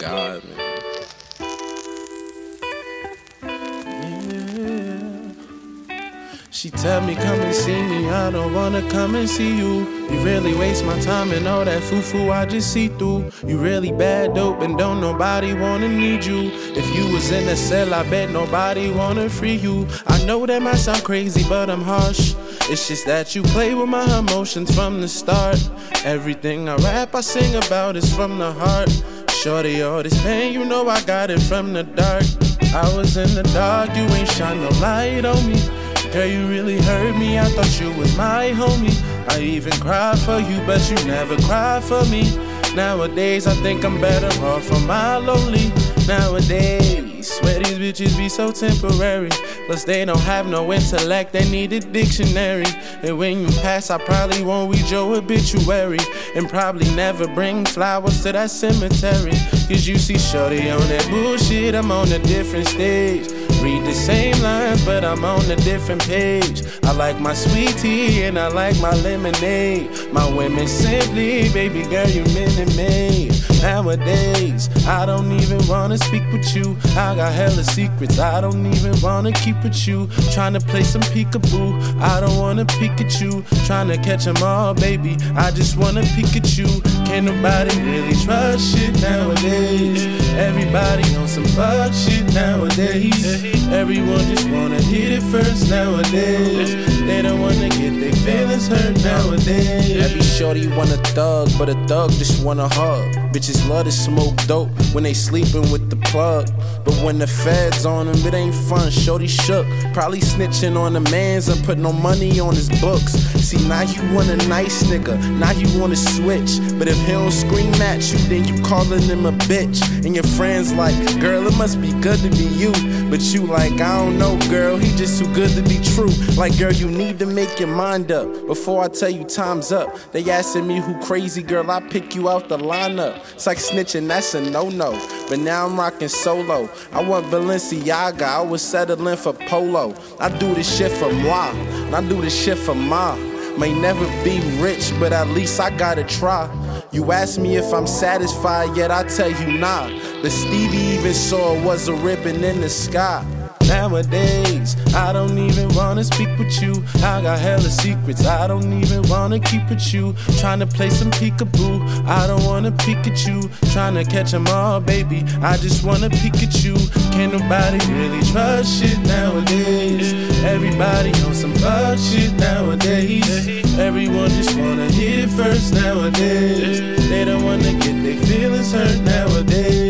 God, man. She tell me come and see me, I don't wanna come and see you. You really waste my time and all that foo-foo I just see through. You really bad dope and don't nobody wanna need you. If you was in a cell, I bet nobody wanna free you. I know that might sound crazy, but I'm harsh. It's just that you play with my emotions from the start. Everything I rap, I sing about is from the heart. Shorty, all this pain, you know I got it from the dark. I was in the dark, you ain't shine no light on me. Girl, you really hurt me. I thought you was my homie. I even cried for you, but you never cried for me. Nowadays, I think I'm better off for my lonely. Nowadays, bitches be so temporary. Plus, they don't have no intellect, they need a dictionary. And when you pass, I probably won't read your obituary. And probably never bring flowers to that cemetery. Cause you see, Shorty on that bullshit, I'm on a different stage. Read the same lines, but I'm on a different page. I like my sweet tea and I like my lemonade. My women simply, baby girl, you Minute Maid. Nowadays, I don't even wanna speak with you. I got hella secrets, I don't even wanna keep with you. Trying to play some peekaboo, I don't wanna peek at you. Trying to catch them all, baby, I just wanna Pikachu. Can't nobody really trust shit nowadays. Everybody on some fuck shit nowadays. Everyone just wanna hit it first nowadays. They don't wanna get their feelings hurt nowadays. Every shorty want a thug, but a thug just want a hug. Bitches love to smoke dope when they sleeping with the plug. But when the feds on them, it ain't fun. Shorty shook, probably snitching on the mans and put no money on his books. See, now you want a nice nigga, now you wanna switch. But if he don't scream at you, then you calling him a bitch. And your friends like, girl, it must be good to be you. But you like, I don't know, girl, he just too good to be true. Like, girl, you need to make your mind up before I tell you time's up. They asking me who crazy, girl, I pick you out the lineup. It's like snitching, that's a no no. But now I'm rocking solo. I want Balenciaga, I was settling for Polo. I do this shit for moi, and I do this shit for ma. May never be rich, but at least I gotta try. You ask me if I'm satisfied, yet I tell you nah. But Stevie even saw it was a ribbon in the sky. Nowadays, I don't even wanna speak with you. I got hella secrets, I don't even wanna keep with you. Trying to play some peekaboo, I don't wanna peek at you. Trying to catch them all, baby, I just wanna Pikachu. Can't nobody really trust shit nowadays. Everybody on some fuck shit nowadays. Everyone just wanna hit it first nowadays. They don't wanna get their feelings hurt nowadays.